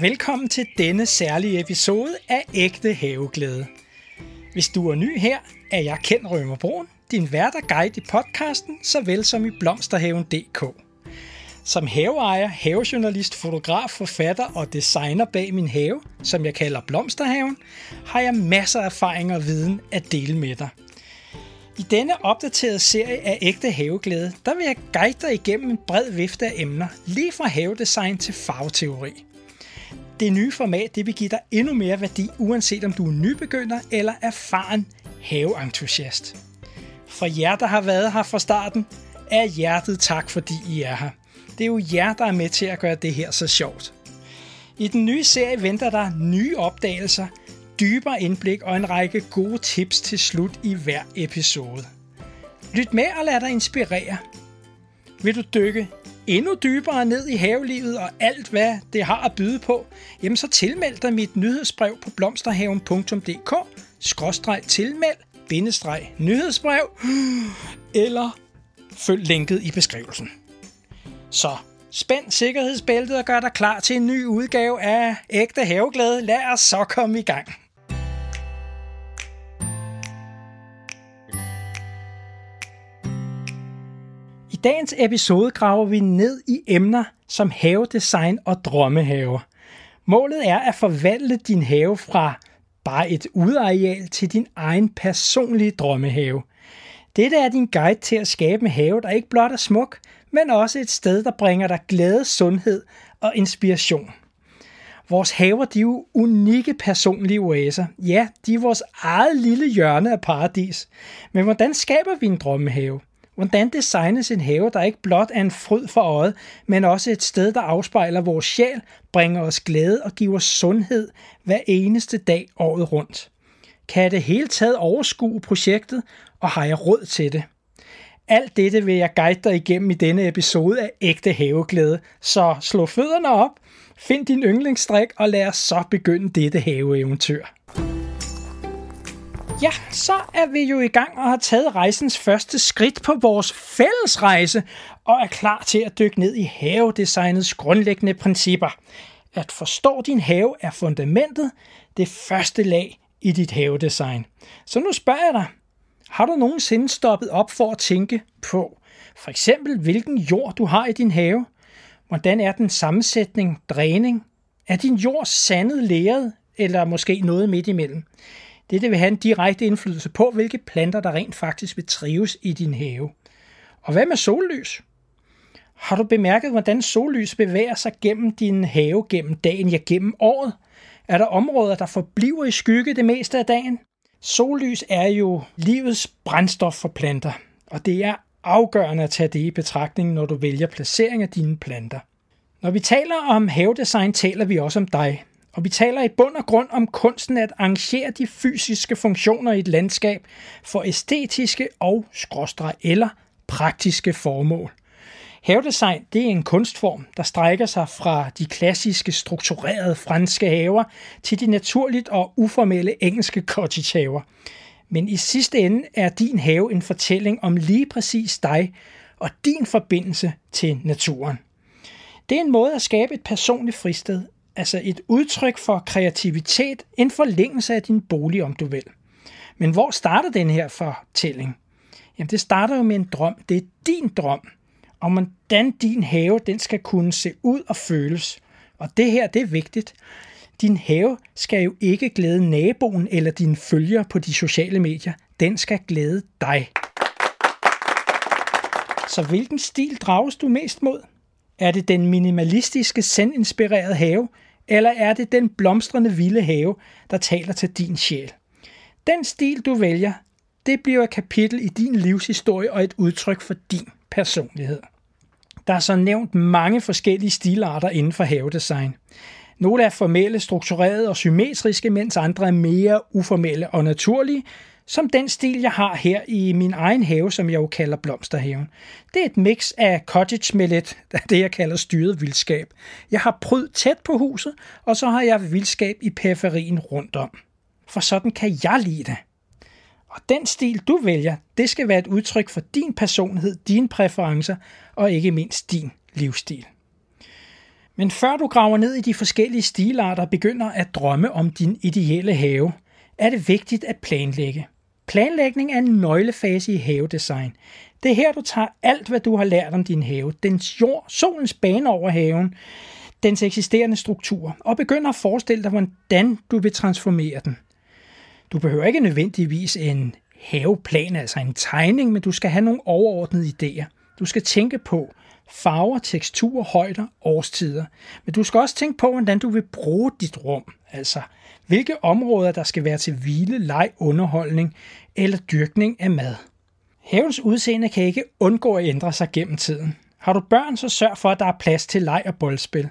Velkommen til denne særlige episode af Ægte Haveglæde. Hvis du er ny her, er jeg Ken Rømer din vært og guide i podcasten, såvel som i blomsterhaven.dk. Som haveejer, havejournalist, fotograf, forfatter og designer bag min have, som jeg kalder Blomsterhaven, har jeg masser af erfaring og viden at dele med dig. I denne opdaterede serie af ægte haveglæde, der vil jeg guide dig igennem en bred vifte af emner, lige fra havedesign til farveteori. Det nye format det vil give dig endnu mere værdi, uanset om du er nybegynder eller erfaren haveentusiast. For jer, der har været her fra starten, er hjertet tak, fordi I er her. Det er jo jer, der er med til at gøre det her så sjovt. I den nye serie venter der nye opdagelser, dybere indblik og en række gode tips til slut i hver episode. Lyt med og lad dig inspirere. Vil du dykke endnu dybere ned i havelivet og alt, hvad det har at byde på, jamen så tilmeld dig mit nyhedsbrev på blomsterhaven.dk skråstreg tilmeld bindestreg nyhedsbrev eller følg linket i beskrivelsen. Så spænd sikkerhedsbæltet og gør dig klar til en ny udgave af Ægte Haveglæde. Lad os så komme i gang. Dagens episode graver vi ned i emner som havedesign og drømmehaver. Målet er at forvandle din have fra bare et udareal til din egen personlige drømmehave. Dette er din guide til at skabe en have, der ikke blot er smuk, men også et sted, der bringer dig glæde, sundhed og inspiration. Vores haver de er jo unikke personlige oaser. Ja, de er vores eget lille hjørne af paradis. Men hvordan skaber vi en drømmehave? Hvordan designes en have, der ikke blot er en fryd for øjet, men også et sted, der afspejler vores sjæl, bringer os glæde og giver sundhed hver eneste dag året rundt? Kan det hele taget overskue projektet, og har jeg råd til det? Alt dette vil jeg guide dig igennem i denne episode af Ægte Haveglæde, så slå fødderne op, find din yndlingsstrik og lad os så begynde dette haveeventyr. Ja, så er vi jo i gang og har taget rejsens første skridt på vores fælles rejse og er klar til at dykke ned i havedesignets grundlæggende principper. At forstå din have er fundamentet, det første lag i dit havedesign. Så nu spørger jeg dig, har du nogensinde stoppet op for at tænke på, for eksempel hvilken jord du har i din have? Hvordan er den sammensætning, dræning? Er din jord sandet læret, eller måske noget midt imellem? Dette vil have en direkte indflydelse på, hvilke planter, der rent faktisk vil trives i din have. Og hvad med sollys? Har du bemærket, hvordan sollys bevæger sig gennem din have gennem dagen, ja gennem året? Er der områder, der forbliver i skygge det meste af dagen? Sollys er jo livets brændstof for planter, og det er afgørende at tage det i betragtning, når du vælger placering af dine planter. Når vi taler om havedesign, taler vi også om dig. Og vi taler i bund og grund om kunsten at arrangere de fysiske funktioner i et landskab for æstetiske og skråstre eller praktiske formål. Havedesign det er en kunstform, der strækker sig fra de klassiske strukturerede franske haver til de naturligt og uformelle engelske cottage-haver. Men i sidste ende er din have en fortælling om lige præcis dig og din forbindelse til naturen. Det er en måde at skabe et personligt fristed, altså et udtryk for kreativitet, en forlængelse af din bolig, om du vil. Men hvor starter den her fortælling? Jamen det starter jo med en drøm. Det er din drøm om, hvordan din have den skal kunne se ud og føles. Og det her, det er vigtigt. Din have skal jo ikke glæde naboen eller dine følgere på de sociale medier. Den skal glæde dig. Så hvilken stil drages du mest mod? Er det den minimalistiske, sendinspirerede have, eller er det den blomstrende vilde have, der taler til din sjæl? Den stil, du vælger, det bliver et kapitel i din livshistorie og et udtryk for din personlighed. Der er så nævnt mange forskellige stilarter inden for havedesign. Nogle er formelle, strukturerede og symmetriske, mens andre er mere uformelle og naturlige, som den stil, jeg har her i min egen have, som jeg jo kalder blomsterhaven. Det er et mix af cottage med lidt det, jeg kalder styret vildskab. Jeg har pryd tæt på huset, og så har jeg vildskab i periferien rundt om. For sådan kan jeg lide det. Og den stil, du vælger, det skal være et udtryk for din personlighed, dine præferencer og ikke mindst din livsstil. Men før du graver ned i de forskellige stilarter og begynder at drømme om din ideelle have, er det vigtigt at planlægge. Planlægning er en nøglefase i havedesign. Det er her, du tager alt, hvad du har lært om din have, dens jord, solens bane over haven, dens eksisterende struktur, og begynder at forestille dig, hvordan du vil transformere den. Du behøver ikke nødvendigvis en haveplan, altså en tegning, men du skal have nogle overordnede idéer. Du skal tænke på farver, tekstur, højder, årstider. Men du skal også tænke på, hvordan du vil bruge dit rum. Altså, hvilke områder der skal være til hvile, leg, underholdning eller dyrkning af mad. Havens udseende kan ikke undgå at ændre sig gennem tiden. Har du børn, så sørg for, at der er plads til leg og boldspil.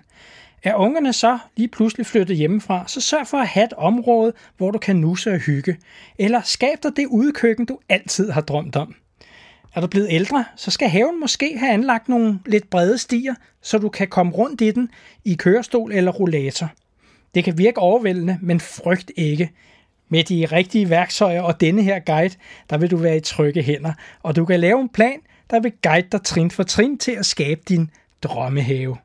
Er ungerne så lige pludselig flyttet hjemmefra, så sørg for at have et område, hvor du kan nusse og hygge. Eller skab dig det udkøkken, du altid har drømt om. Er du blevet ældre, så skal haven måske have anlagt nogle lidt brede stier, så du kan komme rundt i den i kørestol eller rollator. Det kan virke overvældende, men frygt ikke. Med de rigtige værktøjer og denne her guide, der vil du være i trygge hænder, og du kan lave en plan, der vil guide dig trin for trin til at skabe din drømmehave.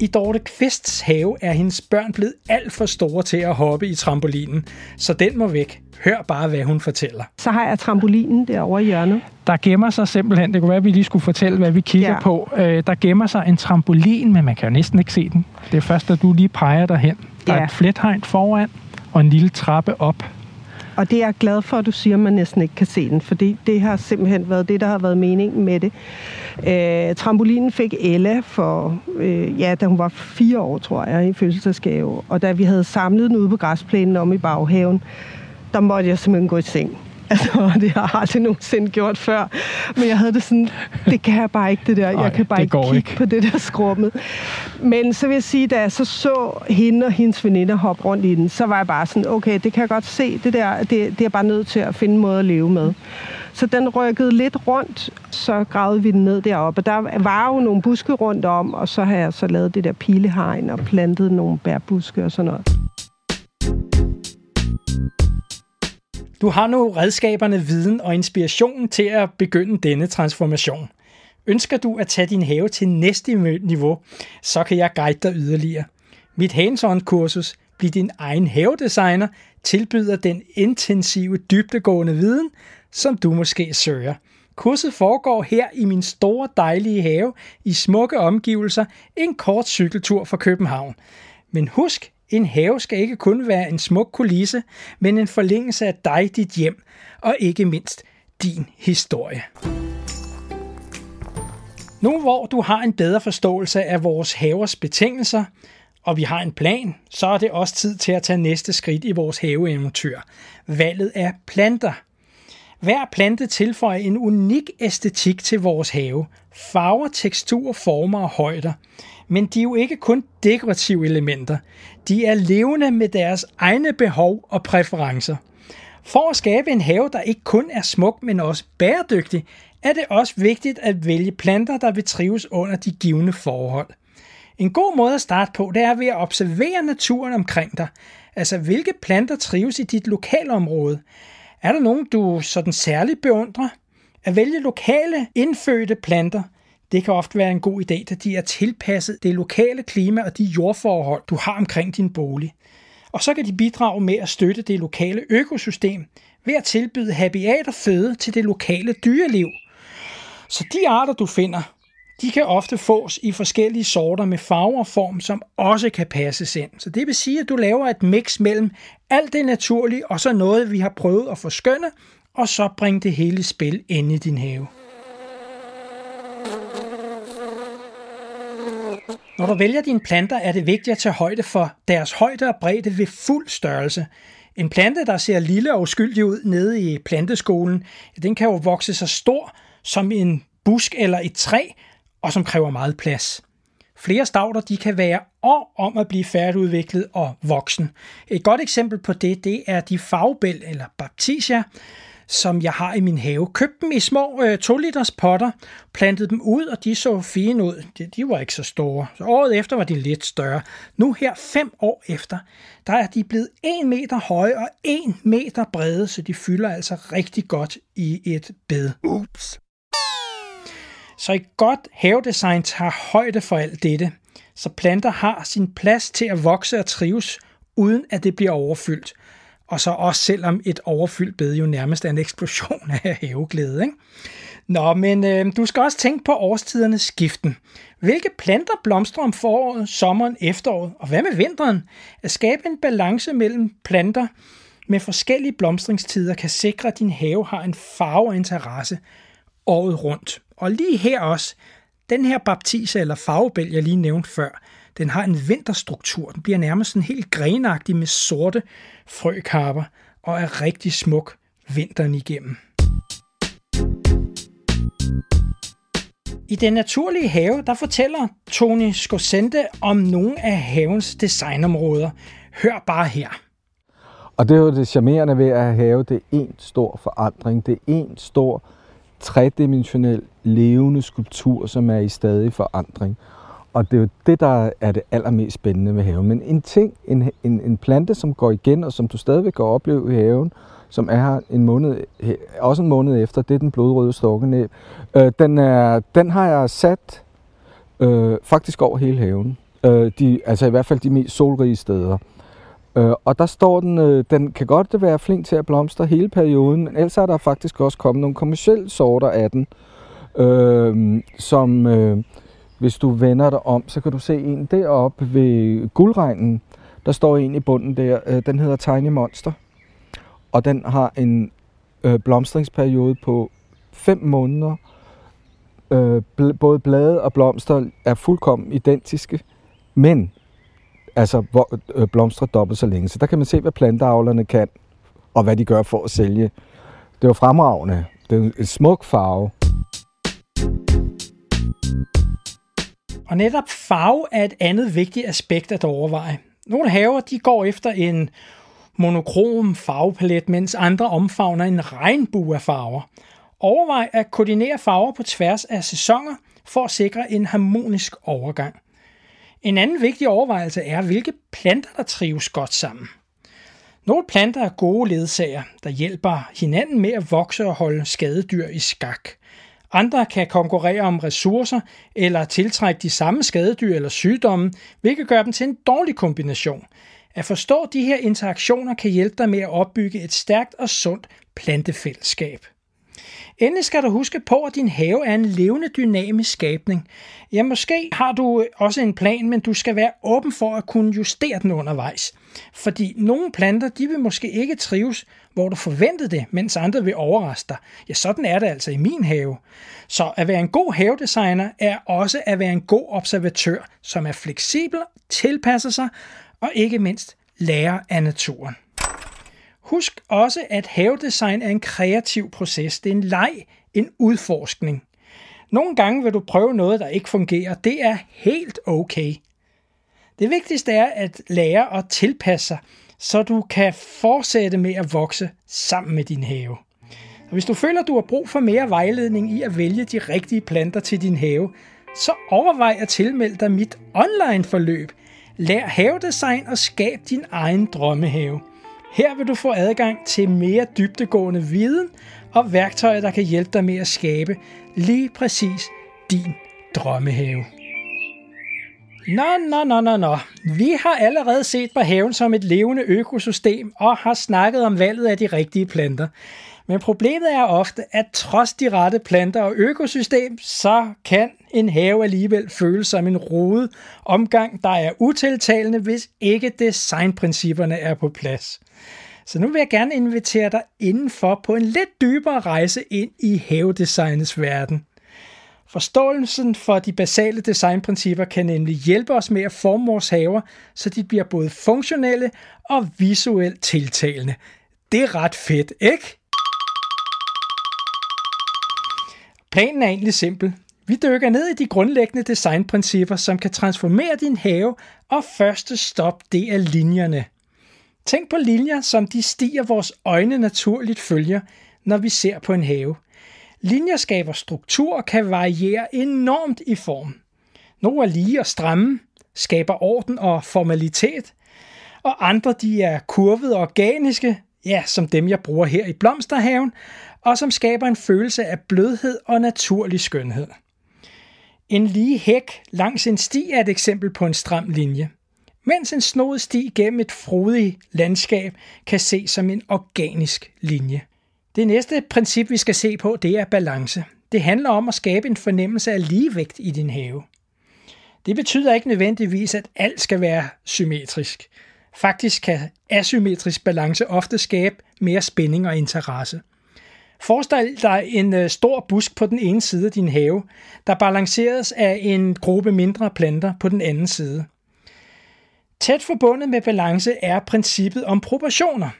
I Dorte Kvists have er hendes børn blevet alt for store til at hoppe i trampolinen, så den må væk. Hør bare, hvad hun fortæller. Så har jeg trampolinen derovre i hjørnet. Der gemmer sig simpelthen, det kunne være, at vi lige skulle fortælle, hvad vi kigger ja. på. Øh, der gemmer sig en trampolin, men man kan jo næsten ikke se den. Det er først, at du lige peger derhen. Der ja. er et flethegn foran og en lille trappe op og det er jeg glad for, at du siger, at man næsten ikke kan se den, fordi det har simpelthen været det, der har været meningen med det. Øh, trampolinen fik Ella for, øh, ja, da hun var fire år, tror jeg, i fødselsdagsgave. Og da vi havde samlet den ude på græsplænen om i baghaven, der måtte jeg simpelthen gå i seng. Altså, det har jeg aldrig nogensinde gjort før. Men jeg havde det sådan, det kan jeg bare ikke, det der. jeg kan bare ikke kigge ikke. på det der skrummet. Men så vil jeg sige, da jeg så så hende og hendes veninder hoppe rundt i den, så var jeg bare sådan, okay, det kan jeg godt se, det der, det, det er jeg bare nødt til at finde en måde at leve med. Så den rykkede lidt rundt, så gravede vi den ned deroppe. Og der var jo nogle buske rundt om, og så har jeg så lavet det der pilehegn og plantet nogle bærbuske og sådan noget. Du har nu redskaberne, viden og inspirationen til at begynde denne transformation. Ønsker du at tage din have til næste niveau, så kan jeg guide dig yderligere. Mit hands-on-kursus Bliv din egen havedesigner tilbyder den intensive, dybdegående viden, som du måske søger. Kurset foregår her i min store, dejlige have i smukke omgivelser en kort cykeltur fra København. Men husk, en have skal ikke kun være en smuk kulisse, men en forlængelse af dig, dit hjem, og ikke mindst din historie. Nu hvor du har en bedre forståelse af vores havers betingelser, og vi har en plan, så er det også tid til at tage næste skridt i vores haveeventyr. Valget af planter. Hver plante tilføjer en unik æstetik til vores have. Farver, tekstur, former og højder. Men de er jo ikke kun dekorative elementer. De er levende med deres egne behov og præferencer. For at skabe en have, der ikke kun er smuk, men også bæredygtig, er det også vigtigt at vælge planter, der vil trives under de givende forhold. En god måde at starte på, det er ved at observere naturen omkring dig. Altså, hvilke planter trives i dit lokalområde? Er der nogen, du sådan særligt beundrer? At vælge lokale, indfødte planter – det kan ofte være en god idé, da de er tilpasset det lokale klima og de jordforhold, du har omkring din bolig. Og så kan de bidrage med at støtte det lokale økosystem ved at tilbyde habitat og føde til det lokale dyreliv. Så de arter, du finder, de kan ofte fås i forskellige sorter med farver og form, som også kan passes ind. Så det vil sige, at du laver et mix mellem alt det naturlige og så noget, vi har prøvet at forskønne, og så bringe det hele spil ind i din have. Når du vælger dine planter, er det vigtigt at tage højde for deres højde og bredde ved fuld størrelse. En plante, der ser lille og uskyldig ud nede i planteskolen, den kan jo vokse så stor som en busk eller et træ, og som kræver meget plads. Flere stauder de kan være år om at blive færdigudviklet og voksen. Et godt eksempel på det, det er de fagbæl eller baptisia, som jeg har i min have. Købte dem i små øh, 2 liters potter, plantede dem ud, og de så fine ud. De, de var ikke så store. Så året efter var de lidt større. Nu her, fem år efter, der er de blevet 1 meter høje og 1 meter brede, så de fylder altså rigtig godt i et bed. Ups. Så et godt havedesign tager højde for alt dette, så planter har sin plads til at vokse og trives, uden at det bliver overfyldt. Og så også selvom et overfyldt bed jo nærmest er en eksplosion af haveglæde. Ikke? Nå, men øh, du skal også tænke på årstidernes skiften. Hvilke planter blomstrer om foråret, sommeren, efteråret, og hvad med vinteren? At skabe en balance mellem planter med forskellige blomstringstider kan sikre, at din have har en farve og interesse året rundt. Og lige her også, den her baptise eller farvebæl, jeg lige nævnte før, den har en vinterstruktur. Den bliver nærmest sådan helt grenagtig med sorte frøkarper og er rigtig smuk vinteren igennem. I den naturlige have, der fortæller Tony Skosente om nogle af havens designområder. Hør bare her. Og det er jo det charmerende ved at have det er en stor forandring. Det er en stor tredimensionel levende skulptur, som er i stadig forandring. Og det er jo det, der er det allermest spændende ved haven. Men en ting, en, en, en plante, som går igen, og som du stadigvæk kan opleve i haven, som er her en måned, også en måned efter, det er den blodrøde storkenæb. Øh, den, er, den har jeg sat øh, faktisk over hele haven. Øh, de, altså i hvert fald de mest solrige steder. Øh, og der står den, øh, den kan godt være flink til at blomstre hele perioden, men ellers er der faktisk også kommet nogle kommersielle sorter af den, øh, som øh, hvis du vender dig om, så kan du se en deroppe ved guldregnen. Der står en i bunden der, øh, den hedder Tiny Monster, og den har en øh, blomstringsperiode på 5 måneder. Øh, bl- både blade og blomster er fuldkommen identiske, men altså hvor, øh, blomstrer dobbelt så længe. Så der kan man se, hvad planteavlerne kan, og hvad de gør for at sælge. Det var fremragende. Det er en smuk farve. Og netop farve er et andet vigtigt aspekt at overveje. Nogle haver de går efter en monokrom farvepalet, mens andre omfavner en regnbue af farver. Overvej at koordinere farver på tværs af sæsoner for at sikre en harmonisk overgang. En anden vigtig overvejelse er, hvilke planter, der trives godt sammen. Nogle planter er gode ledsager, der hjælper hinanden med at vokse og holde skadedyr i skak. Andre kan konkurrere om ressourcer eller tiltrække de samme skadedyr eller sygdomme, hvilket gør dem til en dårlig kombination. At forstå de her interaktioner kan hjælpe dig med at opbygge et stærkt og sundt plantefællesskab. Endelig skal du huske på, at din have er en levende dynamisk skabning. Ja, måske har du øh, også en plan, men du skal være åben for at kunne justere den undervejs. Fordi nogle planter, de vil måske ikke trives, hvor du forventede det, mens andre vil overraske dig. Ja, sådan er det altså i min have. Så at være en god havedesigner er også at være en god observatør, som er fleksibel, tilpasser sig og ikke mindst lærer af naturen. Husk også, at havedesign er en kreativ proces. Det er en leg, en udforskning. Nogle gange vil du prøve noget, der ikke fungerer. Det er helt okay. Det vigtigste er at lære at tilpasse sig, så du kan fortsætte med at vokse sammen med din have. Og hvis du føler, du har brug for mere vejledning i at vælge de rigtige planter til din have, så overvej at tilmelde dig mit online forløb. Lær havedesign og skab din egen drømmehave. Her vil du få adgang til mere dybtegående viden og værktøjer, der kan hjælpe dig med at skabe lige præcis din drømmehave. Nå, nå, nå, nå, nå. Vi har allerede set på haven som et levende økosystem og har snakket om valget af de rigtige planter. Men problemet er ofte, at trods de rette planter og økosystem, så kan en have alligevel føles som en rodet omgang, der er utiltalende, hvis ikke designprincipperne er på plads. Så nu vil jeg gerne invitere dig indenfor på en lidt dybere rejse ind i havedesignets verden. Forståelsen for de basale designprincipper kan nemlig hjælpe os med at forme vores haver, så de bliver både funktionelle og visuelt tiltalende. Det er ret fedt, ikke? Planen er egentlig simpel. Vi dykker ned i de grundlæggende designprincipper, som kan transformere din have, og første stop, det er linjerne. Tænk på linjer, som de stiger vores øjne naturligt følger, når vi ser på en have. Linjer skaber struktur og kan variere enormt i form. Nogle er lige og stramme, skaber orden og formalitet, og andre de er kurvede og organiske, ja, som dem jeg bruger her i Blomsterhaven, og som skaber en følelse af blødhed og naturlig skønhed. En lige hæk langs en sti er et eksempel på en stram linje, mens en snodet sti gennem et frodigt landskab kan ses som en organisk linje. Det næste princip, vi skal se på, det er balance. Det handler om at skabe en fornemmelse af ligevægt i din have. Det betyder ikke nødvendigvis, at alt skal være symmetrisk. Faktisk kan asymmetrisk balance ofte skabe mere spænding og interesse. Forestil dig en øh, stor busk på den ene side af din have, der balanceres af en gruppe mindre planter på den anden side. Tæt forbundet med balance er princippet om proportioner.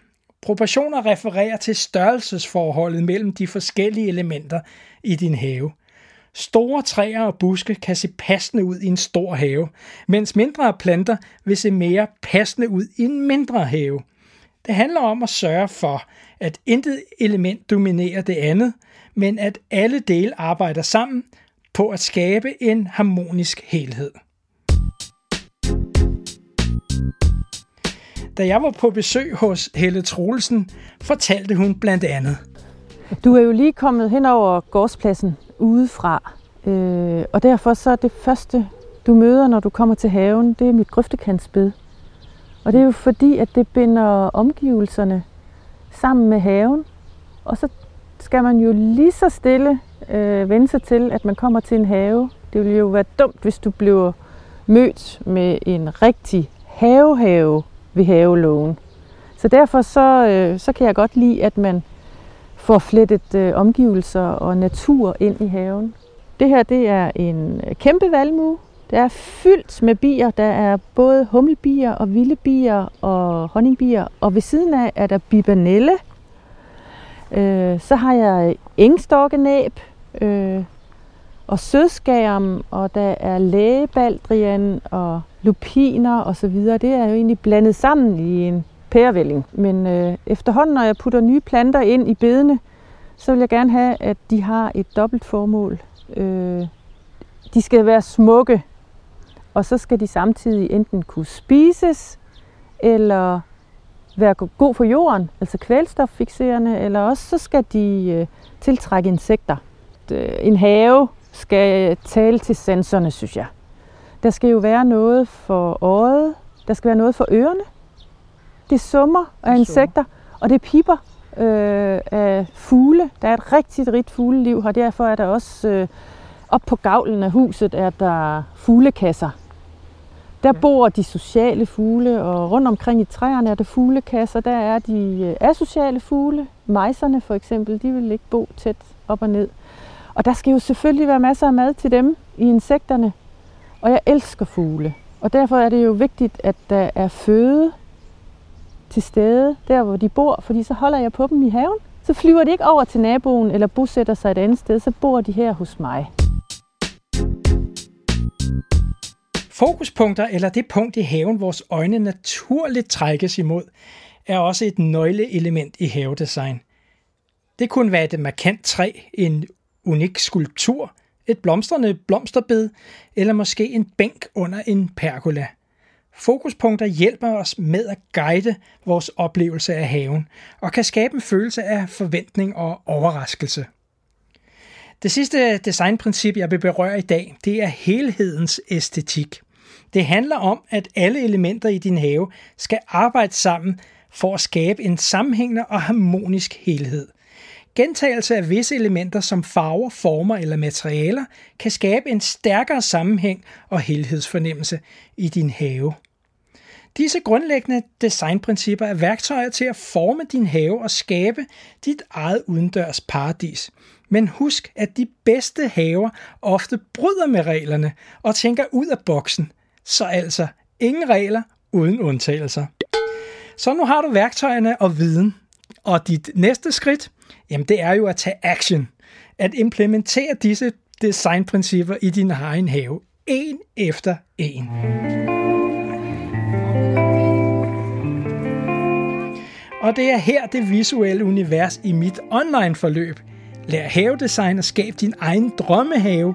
Proportioner refererer til størrelsesforholdet mellem de forskellige elementer i din have. Store træer og buske kan se passende ud i en stor have, mens mindre planter vil se mere passende ud i en mindre have. Det handler om at sørge for, at intet element dominerer det andet, men at alle dele arbejder sammen på at skabe en harmonisk helhed. Da jeg var på besøg hos Helle Troelsen, fortalte hun blandt andet. Du er jo lige kommet hen over gårdspladsen udefra, øh, og derfor så er det første, du møder, når du kommer til haven, det er mit grøftekantsbed. Og det er jo fordi, at det binder omgivelserne sammen med haven, og så skal man jo lige så stille øh, vende sig til, at man kommer til en have. Det ville jo være dumt, hvis du bliver mødt med en rigtig havehave ved havelågen. Så derfor så, øh, så kan jeg godt lide, at man får flettet øh, omgivelser og natur ind i haven. Det her det er en kæmpe valmue. Det er fyldt med bier. Der er både hummelbier og vilde bier og honningbier. Og ved siden af er der bibanelle. Øh, så har jeg engstokkenæb øh, og sødskærm, og der er lægebaldrian og lupiner osv. Det er jo egentlig blandet sammen i en pærevælling. Men øh, efterhånden, når jeg putter nye planter ind i bedene, så vil jeg gerne have, at de har et dobbelt formål. Øh, de skal være smukke, og så skal de samtidig enten kunne spises, eller være god for jorden, altså kvælstoffixerende, eller også så skal de øh, tiltrække insekter. Øh, en have skal tale til sensorne, synes jeg. Der skal jo være noget for øjet, der skal være noget for ørerne. Det summer af insekter, og det piper øh, af fugle. Der er et rigtig rigt fugleliv her, derfor er der også øh, op på gavlen af huset er der fuglekasser. Der bor de sociale fugle, og rundt omkring i træerne er der fuglekasser. Der er de øh, asociale fugle. Mejserne for eksempel, de vil ikke bo tæt op og ned. Og der skal jo selvfølgelig være masser af mad til dem i insekterne. Og jeg elsker fugle. Og derfor er det jo vigtigt, at der er føde til stede, der hvor de bor, fordi så holder jeg på dem i haven. Så flyver de ikke over til naboen eller bosætter sig et andet sted, så bor de her hos mig. Fokuspunkter, eller det punkt i haven, vores øjne naturligt trækkes imod, er også et nøgleelement i havedesign. Det kunne være et markant træ, en unik skulptur, et blomstrende blomsterbed eller måske en bænk under en pergola. Fokuspunkter hjælper os med at guide vores oplevelse af haven og kan skabe en følelse af forventning og overraskelse. Det sidste designprincip, jeg vil berøre i dag, det er helhedens æstetik. Det handler om, at alle elementer i din have skal arbejde sammen for at skabe en sammenhængende og harmonisk helhed. Gentagelse af visse elementer som farver, former eller materialer kan skabe en stærkere sammenhæng og helhedsfornemmelse i din have. Disse grundlæggende designprincipper er værktøjer til at forme din have og skabe dit eget udendørs paradis. Men husk, at de bedste haver ofte bryder med reglerne og tænker ud af boksen. Så altså ingen regler uden undtagelser. Så nu har du værktøjerne og viden. Og dit næste skridt, jamen det er jo at tage action. At implementere disse designprincipper i din egen have. En efter en. Og det er her det visuelle univers i mit online forløb. Lær havedesign og skab din egen drømmehave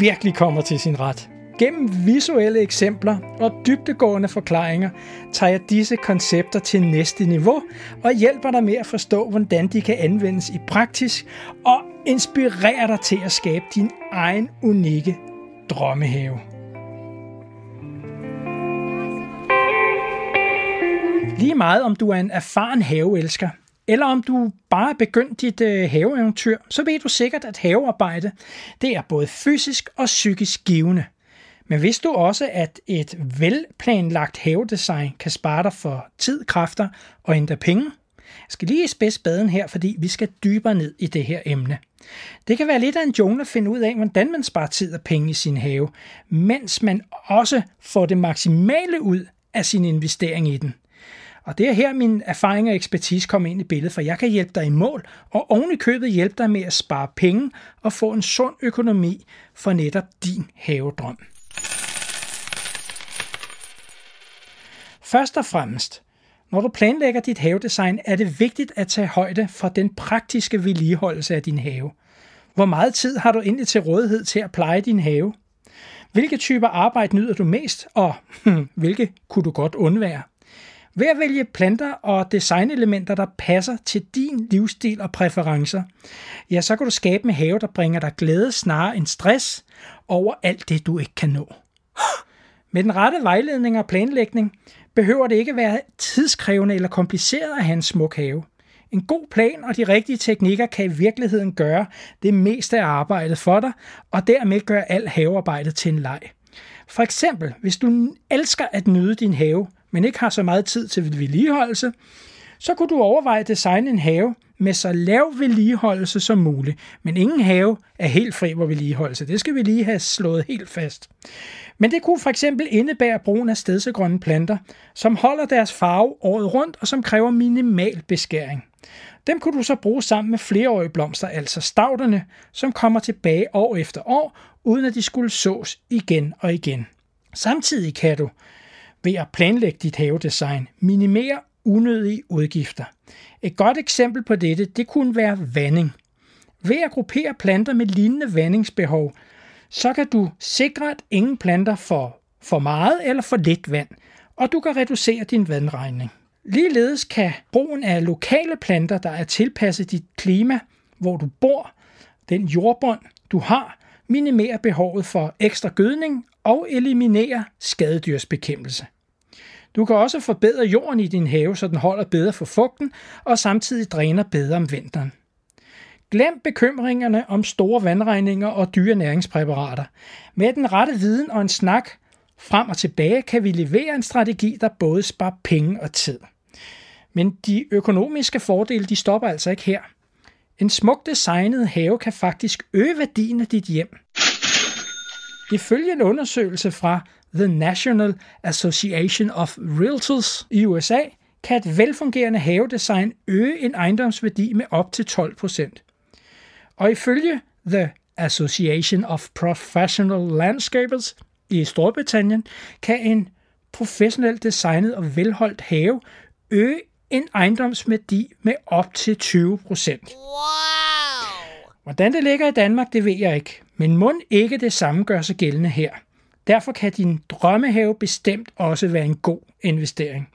virkelig kommer til sin ret. Gennem visuelle eksempler og dybdegående forklaringer tager jeg disse koncepter til næste niveau og hjælper dig med at forstå, hvordan de kan anvendes i praksis og inspirerer dig til at skabe din egen unikke drømmehave. Lige meget om du er en erfaren haveelsker, eller om du bare er begyndt dit øh, haveeventyr, så ved du sikkert, at havearbejde det er både fysisk og psykisk givende. Men vidste du også, at et velplanlagt havedesign kan spare dig for tid, kræfter og endda penge? Jeg skal lige spidse baden her, fordi vi skal dybere ned i det her emne. Det kan være lidt af en jungle at finde ud af, hvordan man sparer tid og penge i sin have, mens man også får det maksimale ud af sin investering i den. Og det er her min erfaring og ekspertise kommer ind i billedet, for jeg kan hjælpe dig i mål, og oven i købet hjælpe dig med at spare penge og få en sund økonomi for netop din havedrøm. Først og fremmest, når du planlægger dit havedesign, er det vigtigt at tage højde for den praktiske vedligeholdelse af din have. Hvor meget tid har du egentlig til rådighed til at pleje din have? Hvilke typer arbejde nyder du mest, og hvilke kunne du godt undvære? Ved at vælge planter og designelementer, der passer til din livsstil og præferencer, ja, så kan du skabe en have, der bringer dig glæde snarere end stress over alt det, du ikke kan nå. Med den rette vejledning og planlægning behøver det ikke være tidskrævende eller kompliceret at have en smuk have. En god plan og de rigtige teknikker kan i virkeligheden gøre det meste af arbejdet for dig, og dermed gøre alt havearbejdet til en leg. For eksempel, hvis du elsker at nyde din have, men ikke har så meget tid til vedligeholdelse, så kunne du overveje at designe en have med så lav vedligeholdelse som muligt. Men ingen have er helt fri for vedligeholdelse. Det skal vi lige have slået helt fast. Men det kunne for eksempel indebære brugen af stedsegrønne planter, som holder deres farve året rundt og som kræver minimal beskæring. Dem kunne du så bruge sammen med flereårige blomster, altså stavterne, som kommer tilbage år efter år, uden at de skulle sås igen og igen. Samtidig kan du, ved at planlægge dit havedesign, Minimer unødige udgifter. Et godt eksempel på dette, det kunne være vanding. Ved at gruppere planter med lignende vandingsbehov, så kan du sikre, at ingen planter får for meget eller for lidt vand, og du kan reducere din vandregning. Ligeledes kan brugen af lokale planter, der er tilpasset dit klima, hvor du bor, den jordbund, du har, minimere behovet for ekstra gødning og eliminere skadedyrsbekæmpelse. Du kan også forbedre jorden i din have, så den holder bedre for fugten og samtidig dræner bedre om vinteren. Glem bekymringerne om store vandregninger og dyre næringspræparater. Med den rette viden og en snak frem og tilbage kan vi levere en strategi, der både sparer penge og tid. Men de økonomiske fordele de stopper altså ikke her. En smukt designet have kan faktisk øge værdien af dit hjem. Ifølge en undersøgelse fra The National Association of Realtors i USA, kan et velfungerende havedesign øge en ejendomsværdi med op til 12 procent. Og ifølge The Association of Professional Landscapers i Storbritannien, kan en professionelt designet og velholdt have øge en ejendomsværdi med op til 20 procent. Wow! Hvordan det ligger i Danmark, det ved jeg ikke. Men mund ikke det samme gør sig gældende her. Derfor kan din drømmehave bestemt også være en god investering.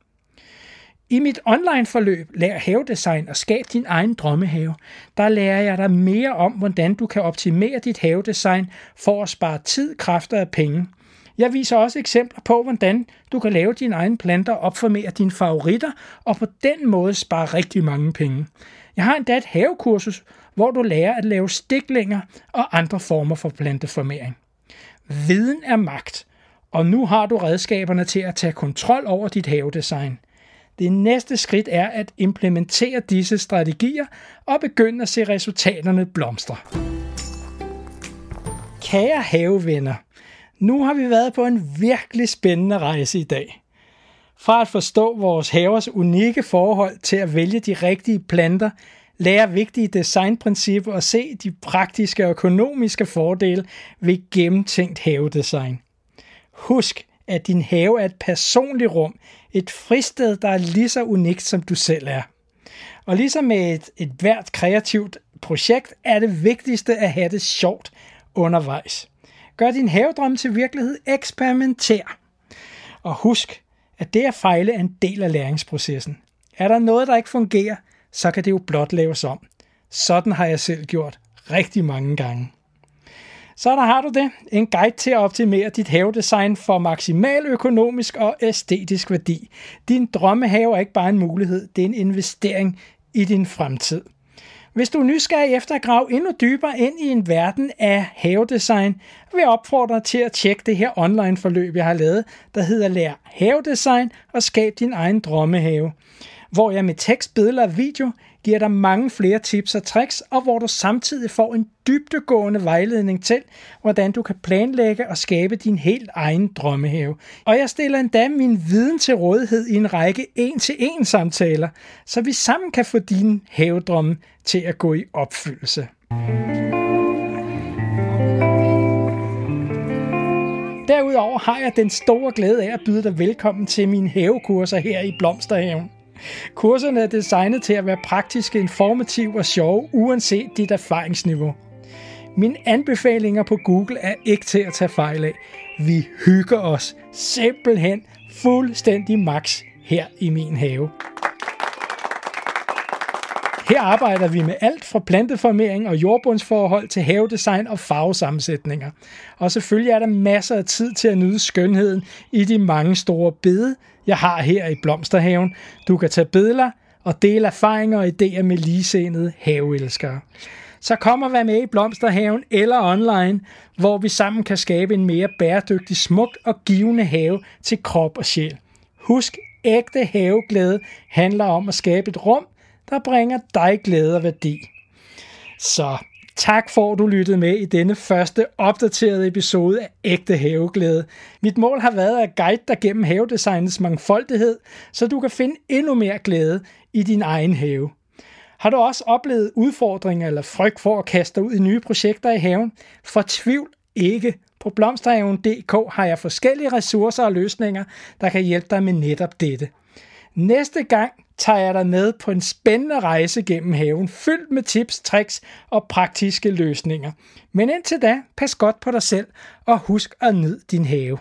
I mit online-forløb Lær havedesign og skab din egen drømmehave, der lærer jeg dig mere om, hvordan du kan optimere dit havedesign for at spare tid, kræfter og penge. Jeg viser også eksempler på, hvordan du kan lave dine egne planter og opformere dine favoritter, og på den måde spare rigtig mange penge. Jeg har endda et havekursus, hvor du lærer at lave stiklinger og andre former for planteformering. Viden er magt, og nu har du redskaberne til at tage kontrol over dit havedesign. Det næste skridt er at implementere disse strategier og begynde at se resultaterne blomstre. Kære havevenner, nu har vi været på en virkelig spændende rejse i dag. Fra at forstå vores havers unikke forhold til at vælge de rigtige planter, lære vigtige designprincipper og se de praktiske og økonomiske fordele ved gennemtænkt havedesign. Husk, at din have er et personligt rum, et fristed, der er lige så unikt, som du selv er. Og ligesom med et, et hvert kreativt projekt, er det vigtigste at have det sjovt undervejs. Gør din havedrøm til virkelighed, eksperimenter. Og husk, at det at fejle er en del af læringsprocessen. Er der noget, der ikke fungerer, så kan det jo blot laves om. Sådan har jeg selv gjort rigtig mange gange. Så der har du det. En guide til at optimere dit havedesign for maksimal økonomisk og æstetisk værdi. Din drømmehave er ikke bare en mulighed, det er en investering i din fremtid. Hvis du er nysgerrig efter at grave endnu dybere ind i en verden af havedesign, vil jeg opfordre dig til at tjekke det her online forløb, jeg har lavet, der hedder Lær havedesign og skab din egen drømmehave hvor jeg med tekst, billeder og video giver dig mange flere tips og tricks, og hvor du samtidig får en dybdegående vejledning til, hvordan du kan planlægge og skabe din helt egen drømmehave. Og jeg stiller endda min viden til rådighed i en række en-til-en samtaler, så vi sammen kan få dine havedrømme til at gå i opfyldelse. Derudover har jeg den store glæde af at byde dig velkommen til mine havekurser her i Blomsterhaven. Kurserne er designet til at være praktiske, informative og sjove, uanset dit erfaringsniveau. Mine anbefalinger på Google er ikke til at tage fejl af. Vi hygger os simpelthen fuldstændig max her i min have. Her arbejder vi med alt fra planteformering og jordbundsforhold til havedesign og farvesammensætninger. Og selvfølgelig er der masser af tid til at nyde skønheden i de mange store bede, jeg har her i Blomsterhaven. Du kan tage billeder og dele erfaringer og idéer med ligesindede haveelskere. Så kom og vær med i Blomsterhaven eller online, hvor vi sammen kan skabe en mere bæredygtig, smuk og givende have til krop og sjæl. Husk, ægte haveglæde handler om at skabe et rum, der bringer dig glæde og værdi. Så tak for, at du lyttede med i denne første opdaterede episode af Ægte Haveglæde. Mit mål har været at guide dig gennem havedesignets mangfoldighed, så du kan finde endnu mere glæde i din egen have. Har du også oplevet udfordringer eller frygt for at kaste ud i nye projekter i haven? Fortvivl ikke. På blomsterhaven.dk har jeg forskellige ressourcer og løsninger, der kan hjælpe dig med netop dette. Næste gang tager jeg dig med på en spændende rejse gennem haven, fyldt med tips, tricks og praktiske løsninger. Men indtil da, pas godt på dig selv og husk at nyde din have.